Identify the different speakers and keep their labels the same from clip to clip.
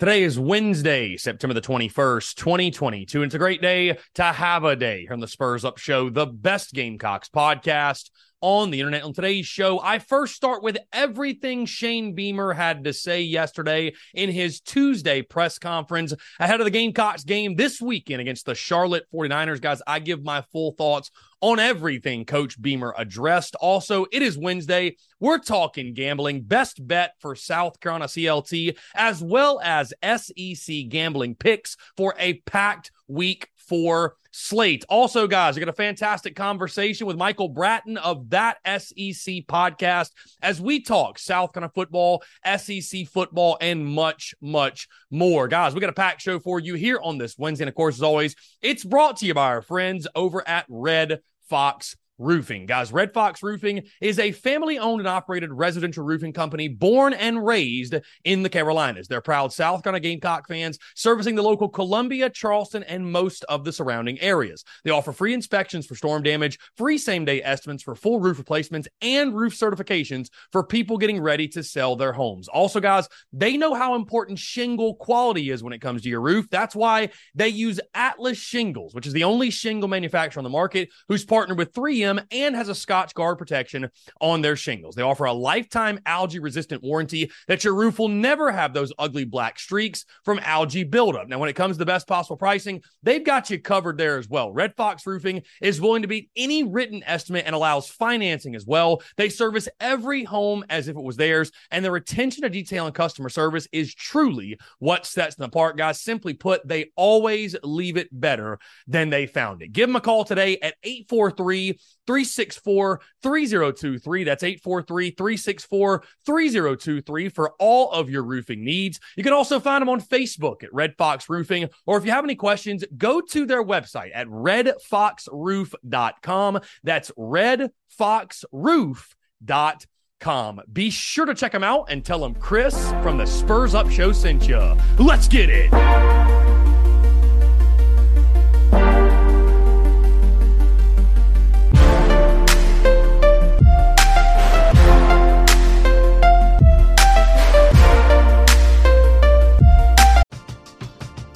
Speaker 1: Today is Wednesday, September the 21st, 2022. And it's a great day to have a day here on the Spurs Up Show, the best Gamecocks podcast on the internet. On today's show, I first start with everything Shane Beamer had to say yesterday in his Tuesday press conference ahead of the Gamecocks game this weekend against the Charlotte 49ers. Guys, I give my full thoughts on everything Coach Beamer addressed. Also, it is Wednesday. We're talking gambling, best bet for South Carolina CLT, as well as SEC gambling picks for a packed week four slate. Also, guys, I got a fantastic conversation with Michael Bratton of that SEC podcast as we talk South Carolina football, SEC football, and much, much more. Guys, we got a packed show for you here on this Wednesday. And of course, as always, it's brought to you by our friends over at Red Fox Roofing. Guys, Red Fox Roofing is a family owned and operated residential roofing company born and raised in the Carolinas. They're proud South Carolina Gamecock fans, servicing the local Columbia, Charleston, and most of the surrounding areas. They offer free inspections for storm damage, free same day estimates for full roof replacements, and roof certifications for people getting ready to sell their homes. Also, guys, they know how important shingle quality is when it comes to your roof. That's why they use Atlas Shingles, which is the only shingle manufacturer on the market who's partnered with 3 and has a Scotchgard protection on their shingles. They offer a lifetime algae resistant warranty that your roof will never have those ugly black streaks from algae buildup. Now, when it comes to the best possible pricing, they've got you covered there as well. Red Fox Roofing is willing to beat any written estimate and allows financing as well. They service every home as if it was theirs, and their attention to detail and customer service is truly what sets them apart, guys. Simply put, they always leave it better than they found it. Give them a call today at 843 364 3023. That's 843 364 3023 for all of your roofing needs. You can also find them on Facebook at Red Fox Roofing, or if you have any questions, go to their website at redfoxroof.com. That's redfoxroof.com. Be sure to check them out and tell them Chris from the Spurs Up Show sent you. Let's get it.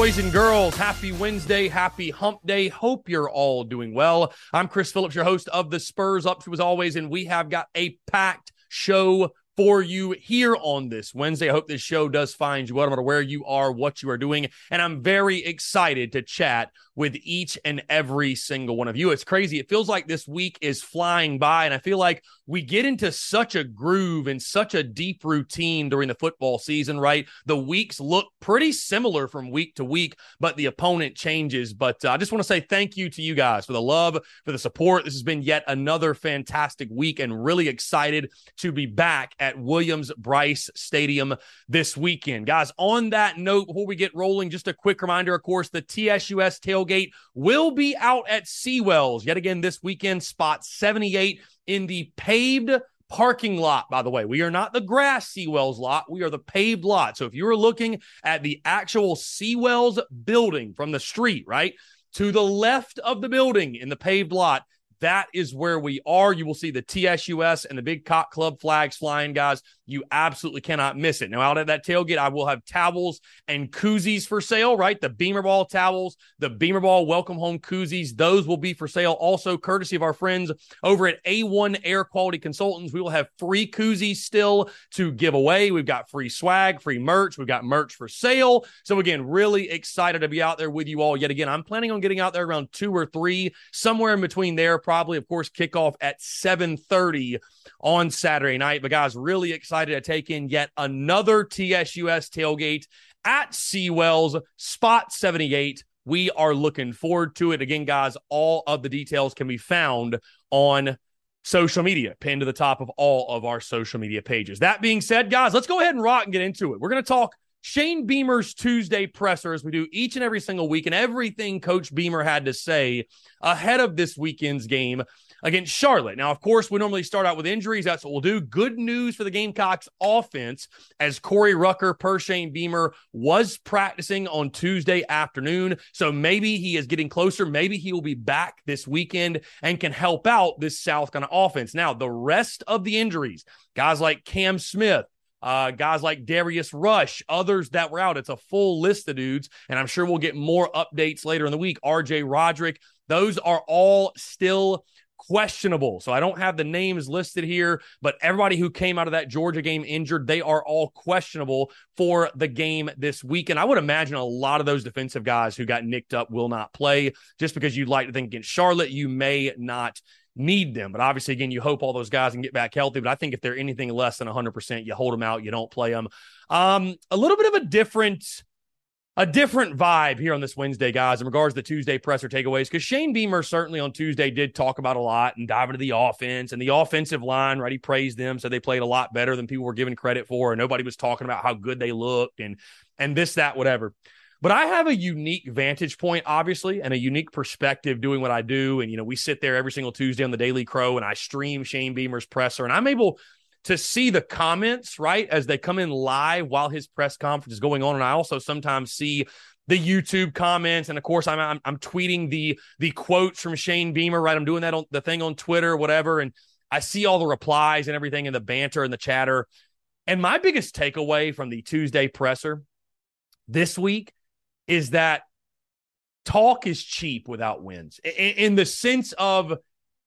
Speaker 1: Boys and girls, happy Wednesday, happy hump day. Hope you're all doing well. I'm Chris Phillips, your host of the Spurs Up as always, and we have got a packed show for you here on this Wednesday. I hope this show does find you well, no matter where you are, what you are doing. And I'm very excited to chat with each and every single one of you. It's crazy. It feels like this week is flying by, and I feel like we get into such a groove and such a deep routine during the football season, right? The weeks look pretty similar from week to week, but the opponent changes. But uh, I just want to say thank you to you guys for the love, for the support. This has been yet another fantastic week, and really excited to be back at at Williams-Brice Stadium this weekend. Guys, on that note, before we get rolling, just a quick reminder, of course, the TSUS tailgate will be out at Seawells yet again this weekend, spot 78 in the paved parking lot, by the way. We are not the grass Seawells lot. We are the paved lot. So if you are looking at the actual Seawells building from the street, right, to the left of the building in the paved lot, that is where we are. You will see the TSUS and the Big Cock Club flags flying, guys. You absolutely cannot miss it. Now, out at that tailgate, I will have towels and koozies for sale, right? The Beamer Ball towels, the Beamer Ball Welcome Home koozies, those will be for sale. Also, courtesy of our friends over at A1 Air Quality Consultants, we will have free koozies still to give away. We've got free swag, free merch. We've got merch for sale. So, again, really excited to be out there with you all yet again. I'm planning on getting out there around two or three, somewhere in between there, probably, of course, kickoff at 730 on Saturday night. But, guys, really excited to take in yet another TSUS tailgate at Seawells, spot 78. We are looking forward to it. Again, guys, all of the details can be found on social media, pinned to the top of all of our social media pages. That being said, guys, let's go ahead and rock and get into it. We're going to talk Shane Beamer's Tuesday presser as we do each and every single week and everything Coach Beamer had to say ahead of this weekend's game against Charlotte. Now, of course, we normally start out with injuries. That's what we'll do. Good news for the Gamecocks offense as Corey Rucker, per Shane Beamer, was practicing on Tuesday afternoon. So maybe he is getting closer. Maybe he will be back this weekend and can help out this South Carolina offense. Now, the rest of the injuries, guys like Cam Smith, uh, guys like Darius Rush, others that were out. It's a full list of dudes, and I'm sure we'll get more updates later in the week. RJ Roderick, those are all still questionable. So I don't have the names listed here, but everybody who came out of that Georgia game injured, they are all questionable for the game this week. And I would imagine a lot of those defensive guys who got nicked up will not play just because you'd like to think against Charlotte, you may not need them. But obviously, again, you hope all those guys can get back healthy. But I think if they're anything less than 100%, you hold them out, you don't play them. Um, a little bit of a different a different vibe here on this Wednesday, guys, in regards to the Tuesday presser takeaways. Because Shane Beamer certainly on Tuesday did talk about a lot and dive into the offense and the offensive line, right? He praised them, said they played a lot better than people were giving credit for. And nobody was talking about how good they looked and and this, that, whatever. But I have a unique vantage point, obviously, and a unique perspective doing what I do. And, you know, we sit there every single Tuesday on the Daily Crow and I stream Shane Beamer's presser, and I'm able to see the comments, right, as they come in live while his press conference is going on. And I also sometimes see the YouTube comments, and of course, I'm, I'm, I'm tweeting the the quotes from Shane Beamer, right? I'm doing that on the thing on Twitter, whatever, and I see all the replies and everything, and the banter and the chatter. And my biggest takeaway from the Tuesday presser this week is that talk is cheap without wins, in, in the sense of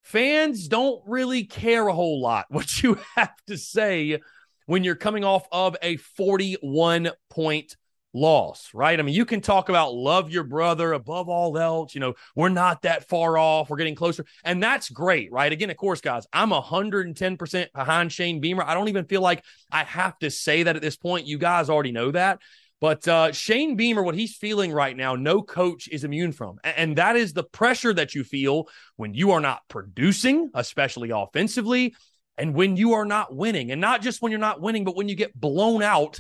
Speaker 1: fans don't really care a whole lot what you have to say when you're coming off of a 41 point loss, right? I mean, you can talk about love your brother above all else. You know, we're not that far off. We're getting closer. And that's great, right? Again, of course, guys, I'm 110% behind Shane Beamer. I don't even feel like I have to say that at this point. You guys already know that. But uh, Shane Beamer, what he's feeling right now, no coach is immune from. And that is the pressure that you feel when you are not producing, especially offensively, and when you are not winning. And not just when you're not winning, but when you get blown out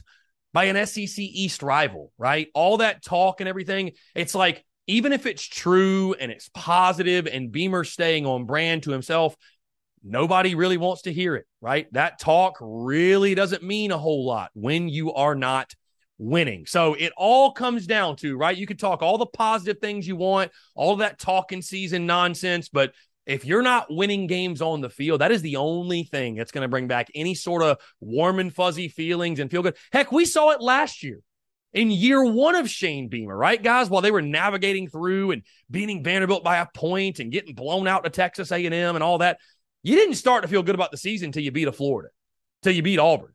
Speaker 1: by an SEC East rival, right? All that talk and everything. It's like, even if it's true and it's positive and Beamer staying on brand to himself, nobody really wants to hear it, right? That talk really doesn't mean a whole lot when you are not winning. So it all comes down to, right? You can talk all the positive things you want, all that talking season nonsense, but if you're not winning games on the field, that is the only thing that's going to bring back any sort of warm and fuzzy feelings and feel good. Heck, we saw it last year in year one of Shane Beamer, right, guys? While they were navigating through and beating Vanderbilt by a point and getting blown out to Texas A&M and all that, you didn't start to feel good about the season until you beat a Florida, till you beat Auburn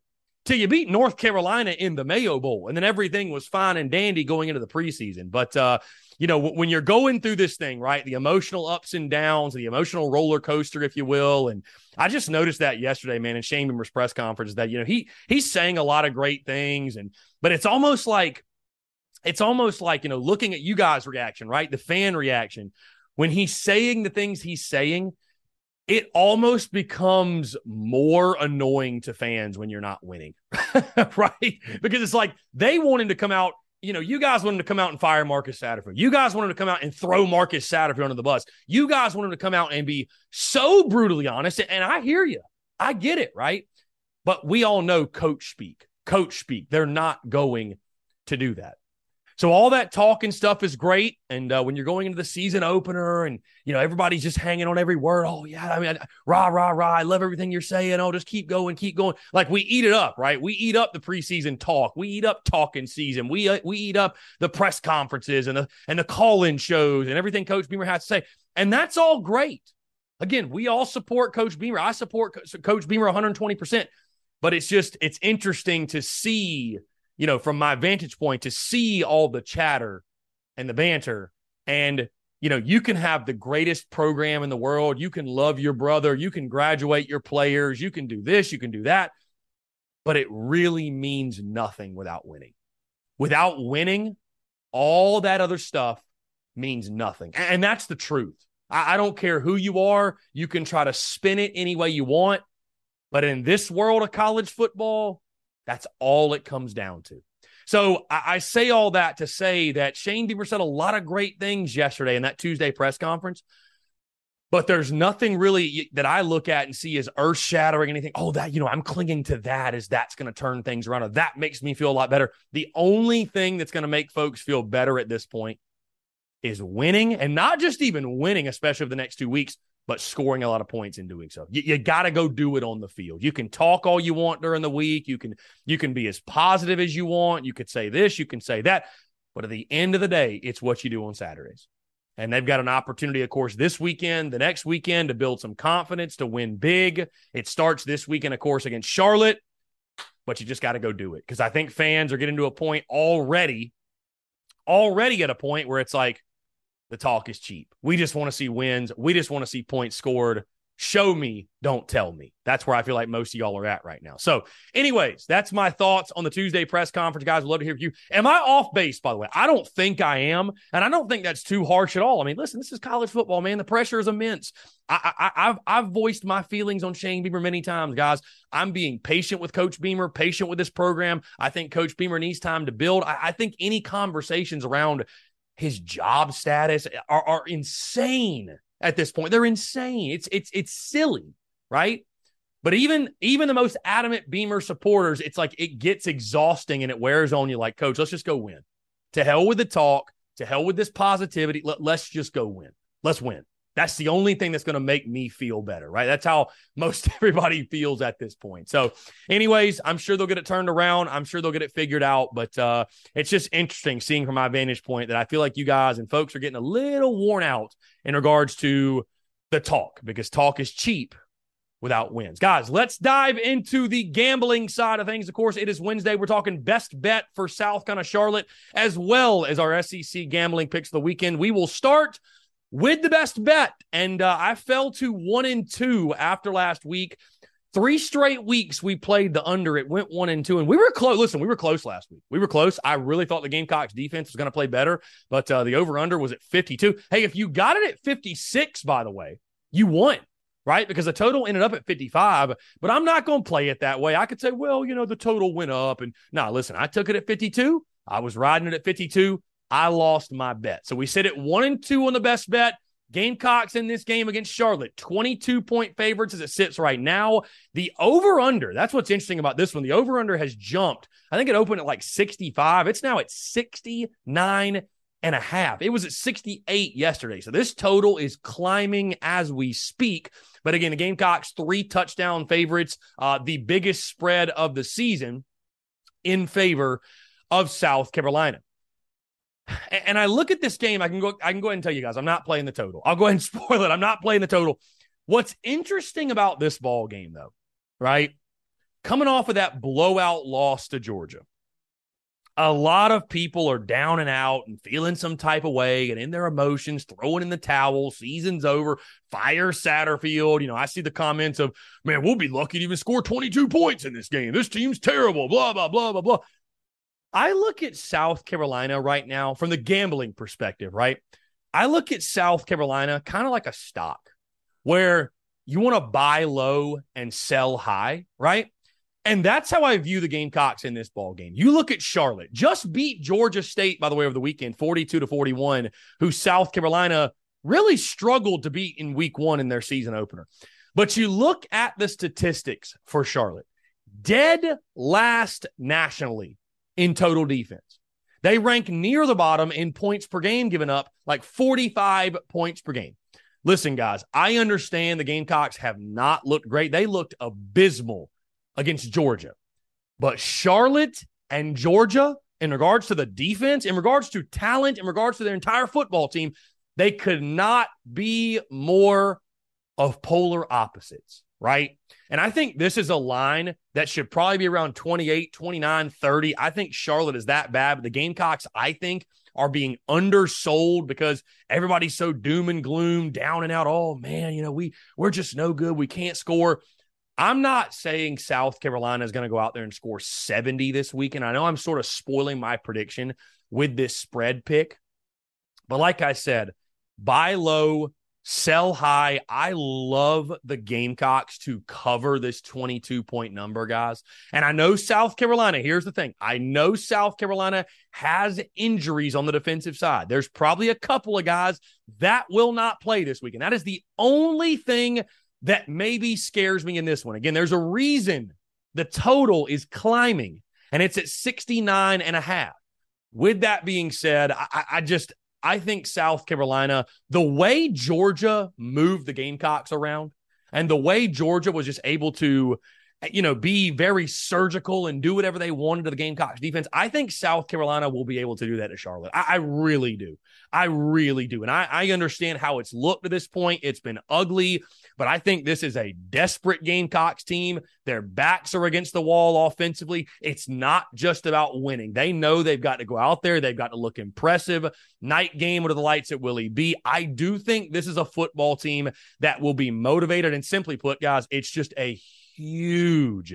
Speaker 1: till you beat North Carolina in the Mayo Bowl, and then everything was fine and dandy going into the preseason. But uh, you know, when you're going through this thing, right, the emotional ups and downs, the emotional roller coaster, if you will, and I just noticed that yesterday, man, in Shane Beamer's press conference, that you know he he's saying a lot of great things, and but it's almost like it's almost like you know looking at you guys' reaction, right, the fan reaction when he's saying the things he's saying it almost becomes more annoying to fans when you're not winning, right? Because it's like they want him to come out. You know, you guys want him to come out and fire Marcus Satterfield. You guys want him to come out and throw Marcus Satterfield under the bus. You guys want him to come out and be so brutally honest. And I hear you. I get it, right? But we all know coach speak, coach speak. They're not going to do that. So all that talk and stuff is great. And uh, when you're going into the season opener and, you know, everybody's just hanging on every word. Oh, yeah. I mean, I, rah, rah, rah. I love everything you're saying. Oh, just keep going, keep going. Like we eat it up, right? We eat up the preseason talk. We eat up talking season. We, uh, we eat up the press conferences and the, and the call-in shows and everything Coach Beamer has to say. And that's all great. Again, we all support Coach Beamer. I support Coach Beamer 120%. But it's just, it's interesting to see – you know, from my vantage point to see all the chatter and the banter. And, you know, you can have the greatest program in the world. You can love your brother. You can graduate your players. You can do this. You can do that. But it really means nothing without winning. Without winning, all that other stuff means nothing. And that's the truth. I, don't care who you are. You can try to spin it any way you want. But in this world of college football, that's all it comes down to. So I, I say all that to say that Shane Beamer said a lot of great things yesterday in that Tuesday press conference. But there's nothing really that I look at and see as earth shattering anything. Oh, that, you know, I'm clinging to that as that's going to turn things around. Or that makes me feel a lot better. The only thing that's going to make folks feel better at this point is winning and not just even winning, especially for the next two weeks, but scoring a lot of points in doing so. You, you got to go do it on the field. You can talk all you want during the week. You can you can be as positive as you want. You could say this, you can say that, but at the end of the day, it's what you do on Saturdays. And they've got an opportunity, of course, this weekend, the next weekend to build some confidence to win big. It starts this weekend, of course, against Charlotte, but you just got to go do it because I think fans are getting to a point already, already at a point where it's like, the talk is cheap. We just want to see wins. We just want to see points scored. Show me, don't tell me. That's where I feel like most of y'all are at right now. So, anyways, that's my thoughts on the Tuesday press conference. Guys, would love to hear from you. Am I off base, by the way? I don't think I am. And I don't think that's too harsh at all. I mean, listen, this is college football, man. The pressure is immense. I, I, have I've voiced my feelings on Shane Beamer many times, guys. I'm being patient with Coach Beamer, patient with this program. I think Coach Beamer needs time to build. I, I think any conversations around his job status are, are insane at this point. They're insane. It's it's it's silly, right? But even even the most adamant Beamer supporters, it's like it gets exhausting and it wears on you. Like, coach, let's just go win. To hell with the talk. To hell with this positivity. Let, let's just go win. Let's win. That's the only thing that's going to make me feel better, right? That's how most everybody feels at this point. So, anyways, I'm sure they'll get it turned around. I'm sure they'll get it figured out. But uh, it's just interesting seeing from my vantage point that I feel like you guys and folks are getting a little worn out in regards to the talk because talk is cheap without wins. Guys, let's dive into the gambling side of things. Of course, it is Wednesday. We're talking best bet for South Carolina Charlotte, as well as our SEC gambling picks of the weekend. We will start with the best bet. And uh, I fell to one and two after last week. Three straight weeks we played the under. It went one and two, and we were close. Listen, we were close last week. We were close. I really thought the Gamecocks defense was going to play better, but uh, the over under was at 52. Hey, if you got it at 56, by the way, you won, right? Because the total ended up at 55, but I'm not going to play it that way. I could say, well, you know, the total went up. And now, nah, listen, I took it at 52. I was riding it at 52. I lost my bet. So we sit at one and two on the best bet. Gamecocks in this game against Charlotte, 22 point favorites as it sits right now. The over under, that's what's interesting about this one. The over under has jumped. I think it opened at like 65. It's now at 69 and a half. It was at 68 yesterday. So this total is climbing as we speak. But again, the Gamecocks, three touchdown favorites, uh, the biggest spread of the season in favor of South Carolina. And I look at this game, I can go, I can go ahead and tell you guys, I'm not playing the total. I'll go ahead and spoil it. I'm not playing the total. What's interesting about this ball game, though, right? Coming off of that blowout loss to Georgia, a lot of people are down and out and feeling some type of way and in their emotions, throwing in the towel. Season's over. Fire Satterfield. You know, I see the comments of, man, we'll be lucky to even score 22 points in this game. This team's terrible. Blah, blah, blah, blah, blah. I look at South Carolina right now from the gambling perspective, right? I look at South Carolina kind of like a stock where you want to buy low and sell high, right? And that's how I view the Gamecocks in this ball game. You look at Charlotte, just beat Georgia State, by the way, over the weekend, 42 to 41, who South Carolina really struggled to beat in week one in their season opener. But you look at the statistics for Charlotte, dead last nationally in total defense. They rank near the bottom in points per game given up, like 45 points per game. Listen, guys, I understand the Gamecocks have not looked great. They looked abysmal against Georgia. But Charlotte and Georgia, in regards to the defense, in regards to talent, in regards to their entire football team, they could not be more of polar opposites, right? And I think this is a line that should probably be around 28, 29, 30. I think Charlotte is that bad, but the Gamecocks, I think, are being undersold because everybody's so doom and gloom, down and out. Oh man, you know, we we're just no good. We can't score. I'm not saying South Carolina is going to go out there and score 70 this week. And I know I'm sort of spoiling my prediction with this spread pick. But like I said, buy low, sell high. I love the Gamecocks to cover this 22 point number, guys. And I know South Carolina, here's the thing I know South Carolina has injuries on the defensive side. There's probably a couple of guys that will not play this week. And that is the only thing that maybe scares me in this one. Again, there's a reason the total is climbing and it's at 69 and a half. With that being said, I, I just I think South Carolina, the way Georgia moved the Gamecocks around and the way Georgia was just able to you know, be very surgical and do whatever they wanted to the Gamecocks defense. I think South Carolina will be able to do that to Charlotte. I, I really do. I really do. And I, I understand how it's looked to this point. It's been ugly, but I think this is a desperate Gamecocks team. Their backs are against the wall offensively. It's not just about winning. They know they've got to go out there. They've got to look impressive. Night game under the lights at Willie B. I do think this is a football team that will be motivated. And simply put, guys, it's just a huge,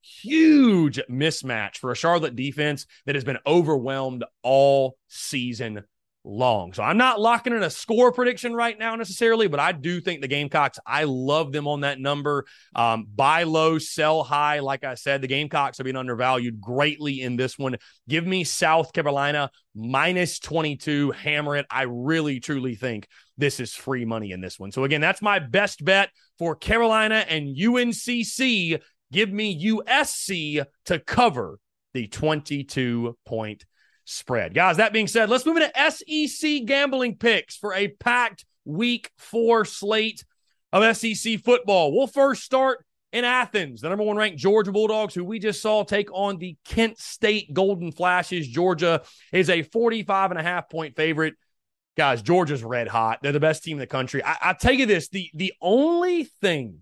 Speaker 1: huge mismatch for a Charlotte defense that has been overwhelmed all season long. So I'm not locking in a score prediction right now necessarily, but I do think the Gamecocks, I love them on that number. Um, buy low, sell high. Like I said, the Gamecocks are being undervalued greatly in this one. Give me South Carolina minus 22, hammer it. I really, truly think this is free money in this one. So again, that's my best bet for Carolina and UNCC. Give me USC to cover the 22 point spread. Guys, that being said, let's move into SEC gambling picks for a packed week four slate of SEC football. We'll first start in Athens, the number one ranked Georgia Bulldogs, who we just saw take on the Kent State Golden Flashes. Georgia is a 45 and a half point favorite. Guys, Georgia's red hot. They're the best team in the country. I, I tell you this the, the only thing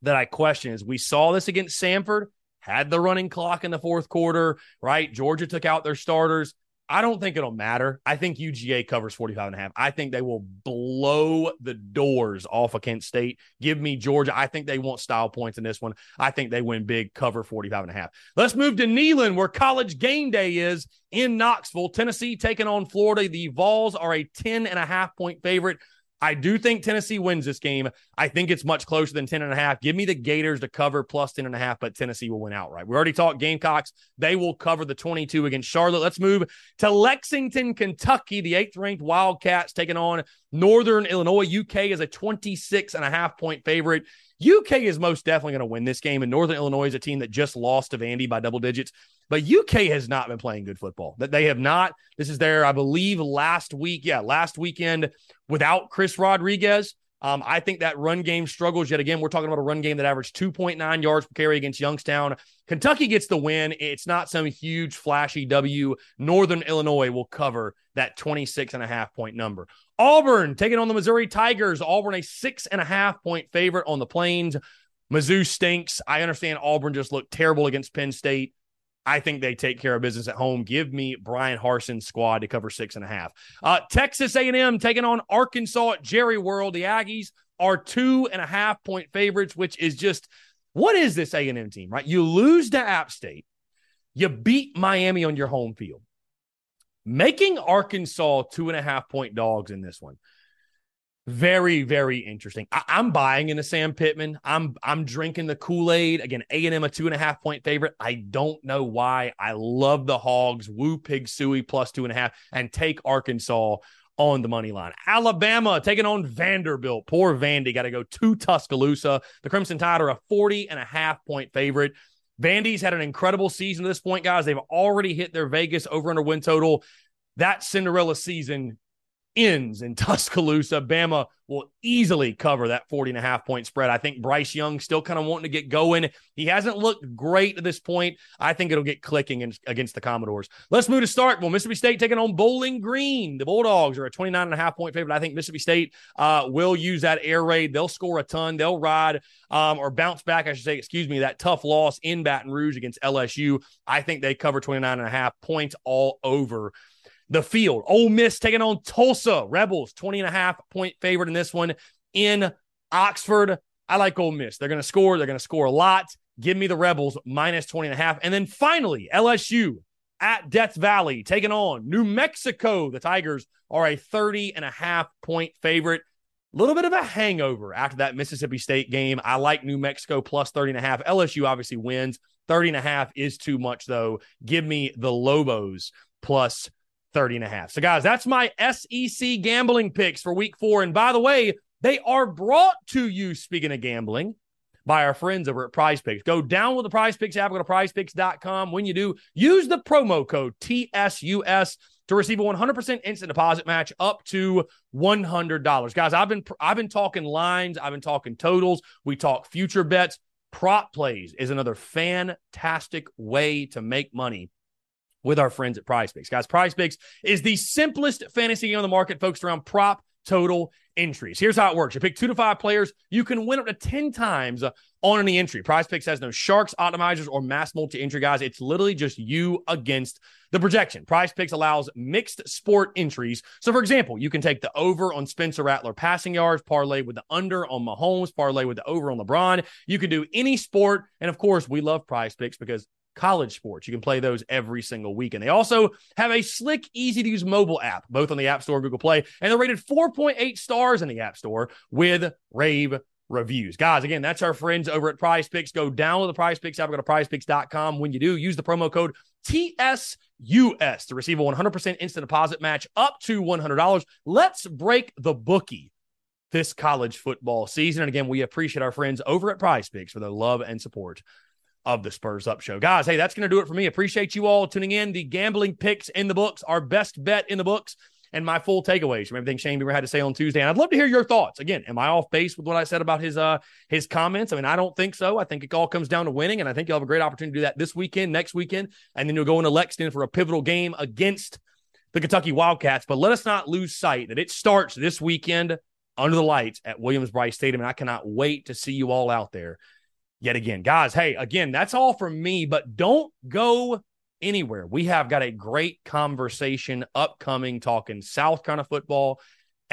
Speaker 1: that I question is we saw this against Samford had the running clock in the fourth quarter, right? Georgia took out their starters. I don't think it'll matter. I think UGA covers 45 and a half. I think they will blow the doors off of Kent State. Give me Georgia. I think they want style points in this one. I think they win big, cover 45 and a half. Let's move to Neyland, where college game day is in Knoxville. Tennessee taking on Florida. The Vols are a 10 and a half point favorite. I do think Tennessee wins this game. I think it's much closer than 10 and a half. Give me the Gators to cover plus 10 and a half, but Tennessee will win outright. We already talked Gamecocks. They will cover the 22 against Charlotte. Let's move to Lexington, Kentucky. The eighth ranked Wildcats taking on Northern Illinois. UK is a 26 and a half point favorite. UK is most definitely going to win this game, and Northern Illinois is a team that just lost to Vandy by double digits. But UK has not been playing good football. That they have not. This is their, I believe, last week. Yeah, last weekend without Chris Rodriguez. Um, I think that run game struggles yet again. We're talking about a run game that averaged 2.9 yards per carry against Youngstown. Kentucky gets the win. It's not some huge flashy W. Northern Illinois will cover that 26 and a half point number. Auburn taking on the Missouri Tigers. Auburn a six and a half point favorite on the plains. Mizzou stinks. I understand Auburn just looked terrible against Penn State. I think they take care of business at home. Give me Bryan Harsin's squad to cover six and a half. Uh, Texas A&M taking on Arkansas at Jerry World. The Aggies are two and a half point favorites, which is just what is this A&M team, right? You lose to App State, you beat Miami on your home field, making Arkansas two and a half point dogs in this one. Very, very interesting. I, am buying into Sam Pittman. I'm I'm drinking the Kool Aid again. A and M a two and a half point favorite. I don't know why. I love the Hogs. Woo Pig Sooie plus two and a half, and take Arkansas on the money line. Alabama taking on Vanderbilt. Poor Vandy got to go to Tuscaloosa. The Crimson Tide are a 40 and a half point favorite. Vandy's had an incredible season to this point, guys. They've already hit their Vegas over under win total. That Cinderella season ends in Tuscaloosa. Bama will easily cover that 40 and a half point spread. I think Bryce Young still kind of wanting to get going. He hasn't looked great at this point. I think it'll get clicking against the Commodores. Let's move to Starkville, Mississippi State taking on Bowling Green. The Bulldogs are a 29 and a half point favorite. I think Mississippi State uh, will use that air raid. They'll score a ton. They'll ride um, or bounce back, I should say, excuse me, that tough loss in Baton Rouge against LSU. I think they cover 29 and a half points all over the field. Ole Miss taking on Tulsa Rebels, 20 and a half point favorite in this one in Oxford. I like Ole Miss. They're going to score. They're going to score a lot. Give me the Rebels minus 20 and a half. And then finally, LSU at Death Valley taking on New Mexico. The Tigers are a 30 and a half point favorite. A little bit of a hangover after that Mississippi State game. I like New Mexico plus 30 and a half. LSU obviously wins. 30 and a half is too much, though. Give me the Lobos plus 30 and a half. So, guys, that's my SEC gambling picks for week four. And by the way, they are brought to you, speaking of gambling, by our friends over at Prize Picks. Go download the Prize Picks app, go to prizepicks.com. When you do, use the promo code TSUS to receive a 100% instant deposit match up to $100. Guys, I've been I've been talking lines, I've been talking totals, we talk future bets. Prop plays is another fantastic way to make money with our friends at Prize Picks. Guys, Prize Picks is the simplest fantasy game on the market focused around prop total entries. Here's how it works. You pick two to five players. You can win up to 10 times on any entry. Prize Picks has no sharks, optimizers, or mass multi-entry guys. It's literally just you against the projection. Prize Picks allows mixed sport entries. So, for example, you can take the over on Spencer Rattler passing yards, parlay with the under on Mahomes, parlay with the over on LeBron. You can do any sport. And of course, we love Prize Picks because college sports. You can play those every single week. And they also have a slick, easy to use mobile app, both on the App Store and Google Play. And they're rated 4.8 stars in the App Store with rave reviews. Guys, again, that's our friends over at Prize Picks. Go download the Prize Picks app, go to prizepicks.com. When you do, use the promo code TSUS to receive a 100% instant deposit match up to $100. Let's break the bookie this college football season. And again, we appreciate our friends over at Prize Picks for their love and support of the Spurs Up Show. Guys, hey, that's going to do it for me. Appreciate you all tuning in. The gambling picks in the books, our best bet in the books, and my full takeaways from everything Shane Beamer had to say on Tuesday. And I'd love to hear your thoughts. Again, am I off base with what I said about his uh his comments? I mean, I don't think so. I think it all comes down to winning, and I think you'll have a great opportunity to do that this weekend, next weekend, and then you'll go into Lexington for a pivotal game against the Kentucky Wildcats. But let us not lose sight that it starts this weekend under the lights at Williams-Brice Stadium, and I cannot wait to see you all out there yet again. Guys, hey, again, that's all from me, but don't go anywhere. We have got a great conversation upcoming talking South Carolina football,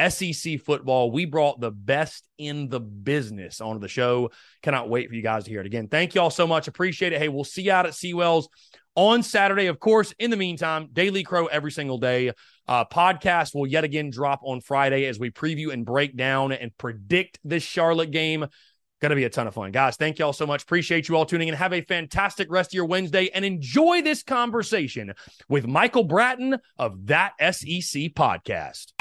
Speaker 1: SEC football. We brought the best in the business onto the show. Cannot wait for you guys to hear it again. Thank you all so much. Appreciate it. Hey, we'll see you out at Seawells on Saturday. Of course, in the meantime, Daily Crow every single day. Uh, podcast will yet again drop on Friday as we preview and break down and predict this Charlotte game. Going to be a ton of fun. Guys, thank you all so much. Appreciate you all tuning in. Have a fantastic rest of your Wednesday and enjoy this conversation with Michael Bratton of That SEC Podcast.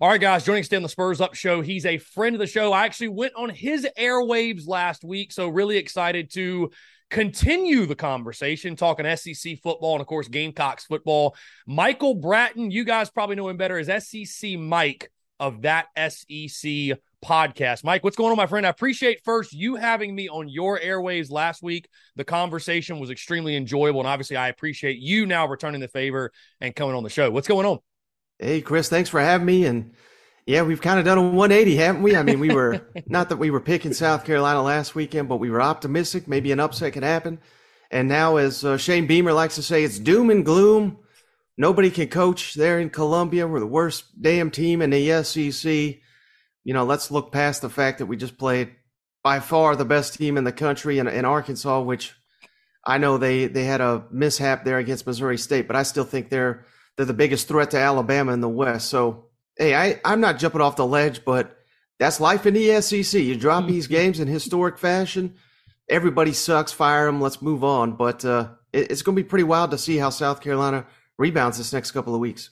Speaker 1: All right, guys, joining us today on the Spurs Up Show. He's a friend of the show. I actually went on his airwaves last week, so really excited to continue the conversation, talking SEC football and, of course, Gamecocks football. Michael Bratton, you guys probably know him better as SEC Mike of that SEC podcast. Mike, what's going on, my friend? I appreciate first you having me on your airwaves last week. The conversation was extremely enjoyable, and obviously, I appreciate you now returning the favor and coming on the show. What's going on?
Speaker 2: Hey, Chris, thanks for having me. And yeah, we've kind of done a 180, haven't we? I mean, we were not that we were picking South Carolina last weekend, but we were optimistic. Maybe an upset could happen. And now, as uh, Shane Beamer likes to say, it's doom and gloom. Nobody can coach there in Columbia. We're the worst damn team in the SEC. You know, let's look past the fact that we just played by far the best team in the country in, in Arkansas, which I know they, they had a mishap there against Missouri State, but I still think they're they're the biggest threat to Alabama in the West. So, hey, I, I'm not jumping off the ledge, but that's life in the SEC. You drop these games in historic fashion. Everybody sucks. Fire them. Let's move on. But uh, it, it's going to be pretty wild to see how South Carolina rebounds this next couple of weeks.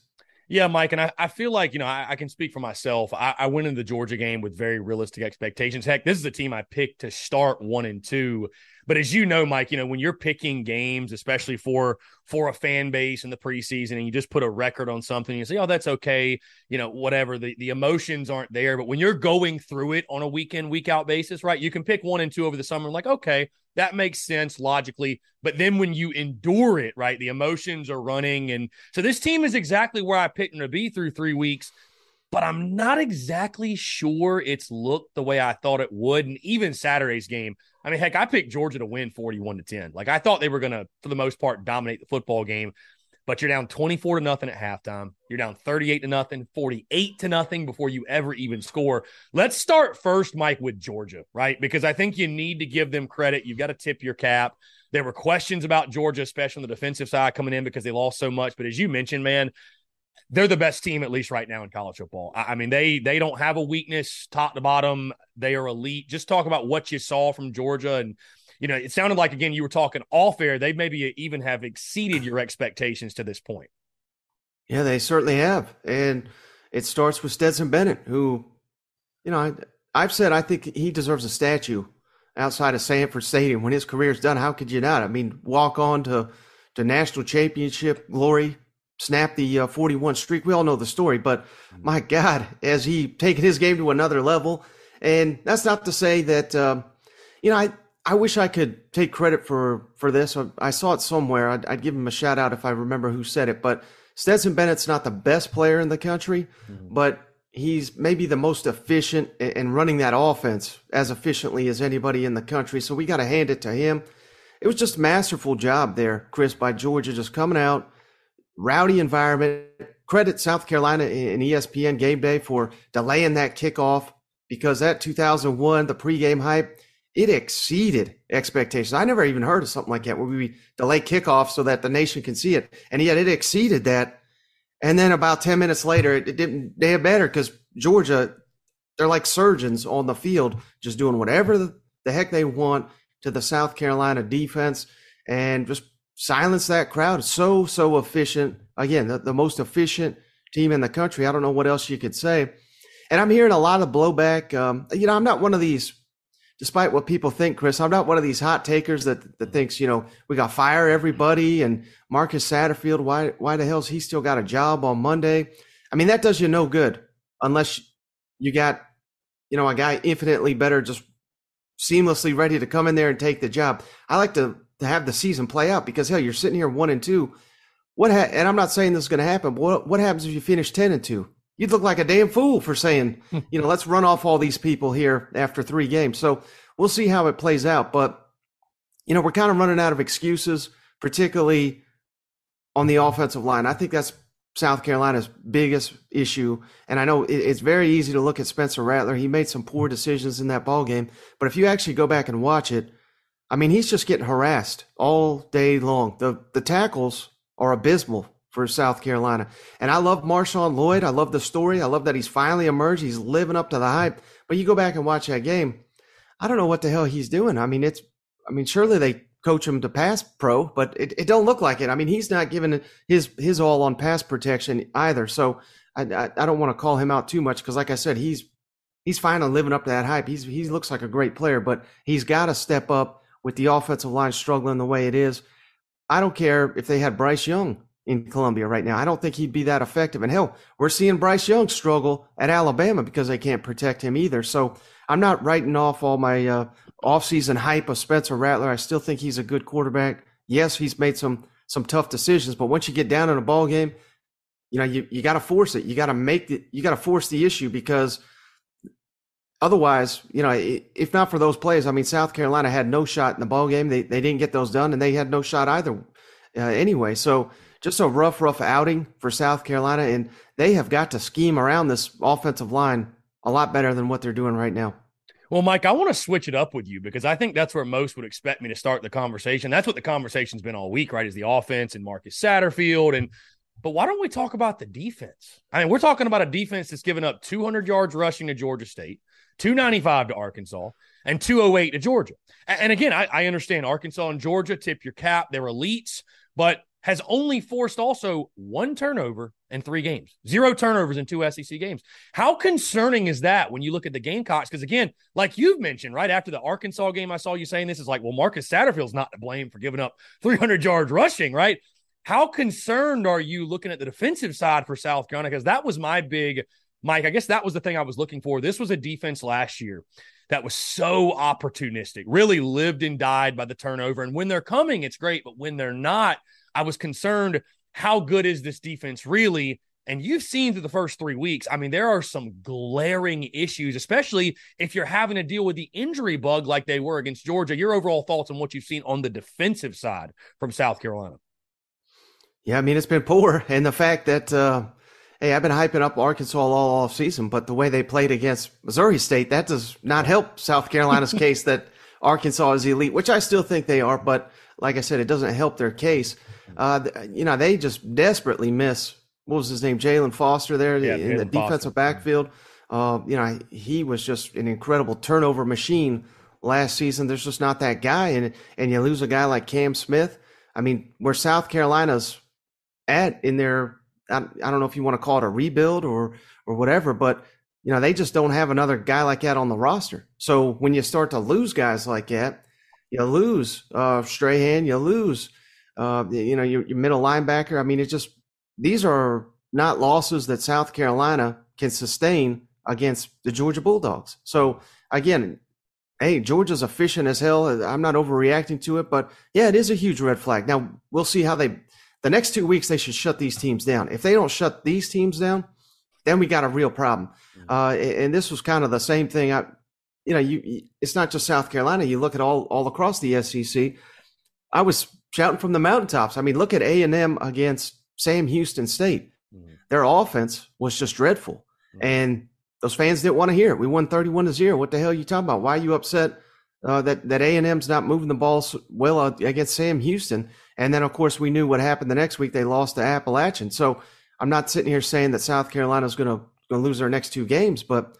Speaker 1: Yeah, Mike, and I, I feel like, you know, I, I can speak for myself. I, I, went into the Georgia game with very realistic expectations. Heck, this is a team I picked to start one and two. But as you know, Mike, you know, when you're picking games, especially for for a fan base in the preseason, and you just put a record on something, you say, Oh, that's okay, you know, whatever. The the emotions aren't there. But when you're going through it on a week in, week out basis, right? You can pick one and two over the summer, like, okay, that makes sense logically. But then when you endure it, right, the emotions are running. And so this team is exactly where I picked them to be through three weeks. But I'm not exactly sure it's looked the way I thought it would. And even Saturday's game, I mean, heck, I picked Georgia to win 41 to 10. Like I thought they were going to, for the most part, dominate the football game but you're down 24 to nothing at halftime. You're down 38 to nothing, 48 to nothing before you ever even score. Let's start first, Mike, with Georgia, right? Because I think you need to give them credit. You've got to tip your cap. There were questions about Georgia, especially on the defensive side coming in because they lost so much. But as you mentioned, man, they're the best team at least right now in college football. I mean, they they don't have a weakness top to bottom. They are elite. Just talk about what you saw from Georgia and you know, it sounded like again you were talking off air. They maybe even have exceeded your expectations to this point.
Speaker 2: Yeah, they certainly have, and it starts with Stetson Bennett, who, you know, I, have said I think he deserves a statue outside of Sanford Stadium when his career is done. How could you not? I mean, walk on to to national championship glory, snap the uh, 41 streak. We all know the story, but mm-hmm. my God, has he taken his game to another level? And that's not to say that, um, you know, I, I wish I could take credit for for this. I saw it somewhere. I'd, I'd, give him a shout out if I remember who said it. But Stetson Bennett's not the best player in the country, mm-hmm. but he's maybe the most efficient in running that offense as efficiently as anybody in the country. So we got to hand it to him. It was just masterful job there, Chris, by Georgia, just coming out, rowdy environment. Credit South Carolina and ESPN Game Day for delaying that kickoff because that 2001, the pregame hype it exceeded expectations. I never even heard of something like that where we delay kickoff so that the nation can see it. And yet it exceeded that. And then about 10 minutes later, it, didn't they better because Georgia, they're like surgeons on the field, just doing whatever the heck they want to the South Carolina defense and just silence that crowd. So, so efficient. Again, the, the most efficient team in the country. I don't know what else you could say. And I'm hearing a lot of blowback. Um, you know, I'm not one of these despite what people think, Chris, I'm not one of these hot takers that that thinks, you know, we got to fire everybody and Marcus Satterfield, why why the hell's he still got a job on Monday? I mean, that does you no good unless you got, you know, a guy infinitely better just seamlessly ready to come in there and take the job. I like to to have the season play out because hell, you're sitting here one and two. What ha- and I'm not saying this is going to happen, but what what happens if you finish 10 and 2? You'd look like a damn fool for saying, hmm. you know, let's run off all these people here after three games. So we'll see how it plays out. But, you know, we're kind of running out of excuses, particularly on the offensive line. I think that's South Carolina's biggest issue. And I know it's very easy to look at Spencer Rattler. He made some poor decisions in that ball game. But if you actually go back and watch it, I mean, he's just getting harassed all day long. The the tackles are abysmal for South Carolina. And I love Marshawn Lloyd. I love the story. I love that he's finally emerged. He's living up to the hype. But you go back and watch that game. I don't know what the hell he's doing. I mean, it's, I mean, surely they coach him to pass pro, but it, it don't look like it. I mean, he's not giving his, his all on pass protection either. So I, I, I don't want to call him out too much because like I said, he's, he's finally living up to that hype. He's, he looks like a great player, but he's got to step up with the offensive line struggling the way it is. I don't care if they had Bryce Young in Columbia right now. I don't think he'd be that effective. And hell, we're seeing Bryce Young struggle at Alabama because they can't protect him either. So I'm not writing off all my uh, offseason hype of Spencer Rattler. I still think he's a good quarterback. Yes, he's made some some tough decisions, but once you get down in a ball game, you know you you got to force it. You got to make it. You got to force the issue because otherwise, you know, if not for those plays, I mean, South Carolina had no shot in the ball game. They they didn't get those done, and they had no shot either uh, anyway. So just a rough, rough outing for South Carolina, and they have got to scheme around this offensive line a lot better than what they're doing right now.
Speaker 1: Well, Mike, I want to switch it up with you because I think that's where most would expect me to start the conversation. That's what the conversation's been all week, right? Is the offense and Marcus Satterfield. And But why don't we talk about the defense? I mean, we're talking about a defense that's given up 200 yards rushing to Georgia State, 295 to Arkansas, and 208 to Georgia. And again, I, I understand Arkansas and Georgia tip your cap; they're elites, but has only forced also one turnover in three games, zero turnovers in two SEC games. How concerning is that when you look at the Gamecocks? Because again, like you've mentioned, right after the Arkansas game, I saw you saying this is like, well, Marcus Satterfield's not to blame for giving up 300 yards rushing, right? How concerned are you looking at the defensive side for South Carolina? Because that was my big, Mike. I guess that was the thing I was looking for. This was a defense last year that was so opportunistic, really lived and died by the turnover. And when they're coming, it's great. But when they're not, I was concerned how good is this defense really? And you've seen through the first three weeks, I mean, there are some glaring issues, especially if you're having to deal with the injury bug like they were against Georgia. Your overall thoughts on what you've seen on the defensive side from South Carolina?
Speaker 2: Yeah, I mean, it's been poor. And the fact that, uh, hey, I've been hyping up Arkansas all off season, but the way they played against Missouri State, that does not help South Carolina's case that Arkansas is elite, which I still think they are. But like I said, it doesn't help their case. Uh, you know, they just desperately miss what was his name, Jaylan Foster there yeah, in Jaylan the defensive Foster. backfield. Uh, you know, he was just an incredible turnover machine last season. There's just not that guy, and and you lose a guy like Cam Smith. I mean, where South Carolina's at in their, I, I don't know if you want to call it a rebuild or or whatever, but you know, they just don't have another guy like that on the roster. So when you start to lose guys like that, you lose uh, Strahan, you lose uh, you know, your, your middle linebacker. I mean, it's just these are not losses that South Carolina can sustain against the Georgia Bulldogs. So again, hey, Georgia's efficient as hell. I'm not overreacting to it, but yeah, it is a huge red flag. Now we'll see how they. The next two weeks they should shut these teams down. If they don't shut these teams down, then we got a real problem. Mm-hmm. Uh, and this was kind of the same thing. I, you know, you it's not just South Carolina. You look at all all across the SEC. I was shouting from the mountaintops. I mean, look at A and M against Sam Houston State. Mm-hmm. Their offense was just dreadful, mm-hmm. and those fans didn't want to hear it. We won thirty-one to zero. What the hell are you talking about? Why are you upset uh, that that A and M's not moving the ball well against Sam Houston? And then, of course, we knew what happened the next week. They lost to Appalachian. So I'm not sitting here saying that South Carolina is going to lose their next two games, but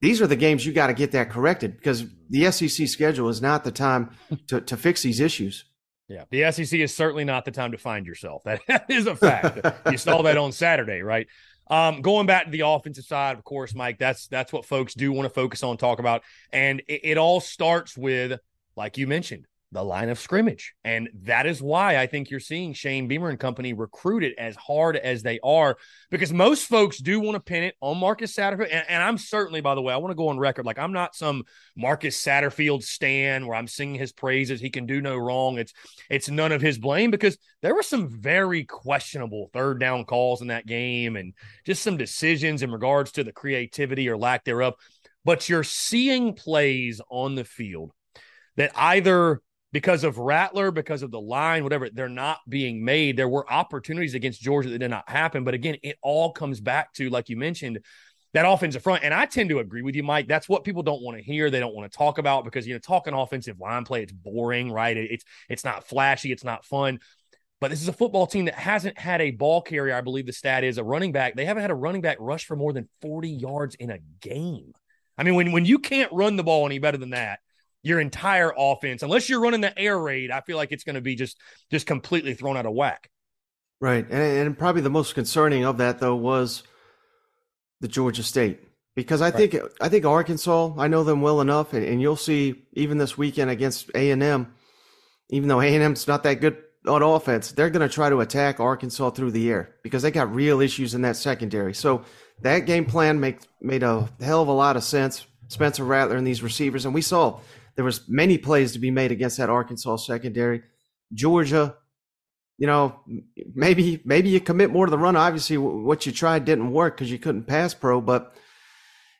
Speaker 2: these are the games you got to get that corrected because the SEC schedule is not the time to, to fix these issues.
Speaker 1: Yeah, the SEC is certainly not the time to find yourself. That is a fact. you saw that on Saturday, right? Um, going back to the offensive side, of course, Mike, that's that's what folks do want to focus on, talk about, and it, it all starts with, like you mentioned, the line of scrimmage. And that is why I think you're seeing Shane Beamer and company recruit it as hard as they are, because most folks do want to pin it on Marcus Satterfield. And, and, I'm certainly, by the way, I want to go on record. Like I'm not some Marcus Satterfield stan where I'm singing his praises. He can do no wrong. It's it's none of his blame because there were some very questionable third down calls in that game and just some decisions in regards to the creativity or lack thereof. But you're seeing plays on the field that either because of Rattler, because of the line, whatever, they're not being made. There were opportunities against Georgia that did not happen. But again, it all comes back to, like you mentioned, that offensive front. And I tend to agree with you, Mike. That's what people don't want to hear. They don't want to talk about because, you know, talking offensive line play, it's boring, right? It's it's not flashy, it's not fun. But this is a football team that hasn't had a ball carrier. I believe the stat is a running back. They haven't had a running back rush for more than 40 yards in a game. I mean, when when you can't run the ball any better than that, your entire offense. Unless you're running the air raid, I feel like it's going to be just just completely thrown out of whack.
Speaker 2: Right, and, and probably the most concerning of that though was the Georgia State because I right. think I think Arkansas. I know them well enough, and, and you'll see even this weekend against A and M. Even though A and M's not that good on offense, they're going to try to attack Arkansas through the air because they got real issues in that secondary. So that game plan made made a hell of a lot of sense. Spencer Rattler and these receivers, and we saw there was many plays to be made against that Arkansas secondary. Georgia, you know, maybe maybe you commit more to the run. Obviously, what you tried didn't work because you couldn't pass pro. But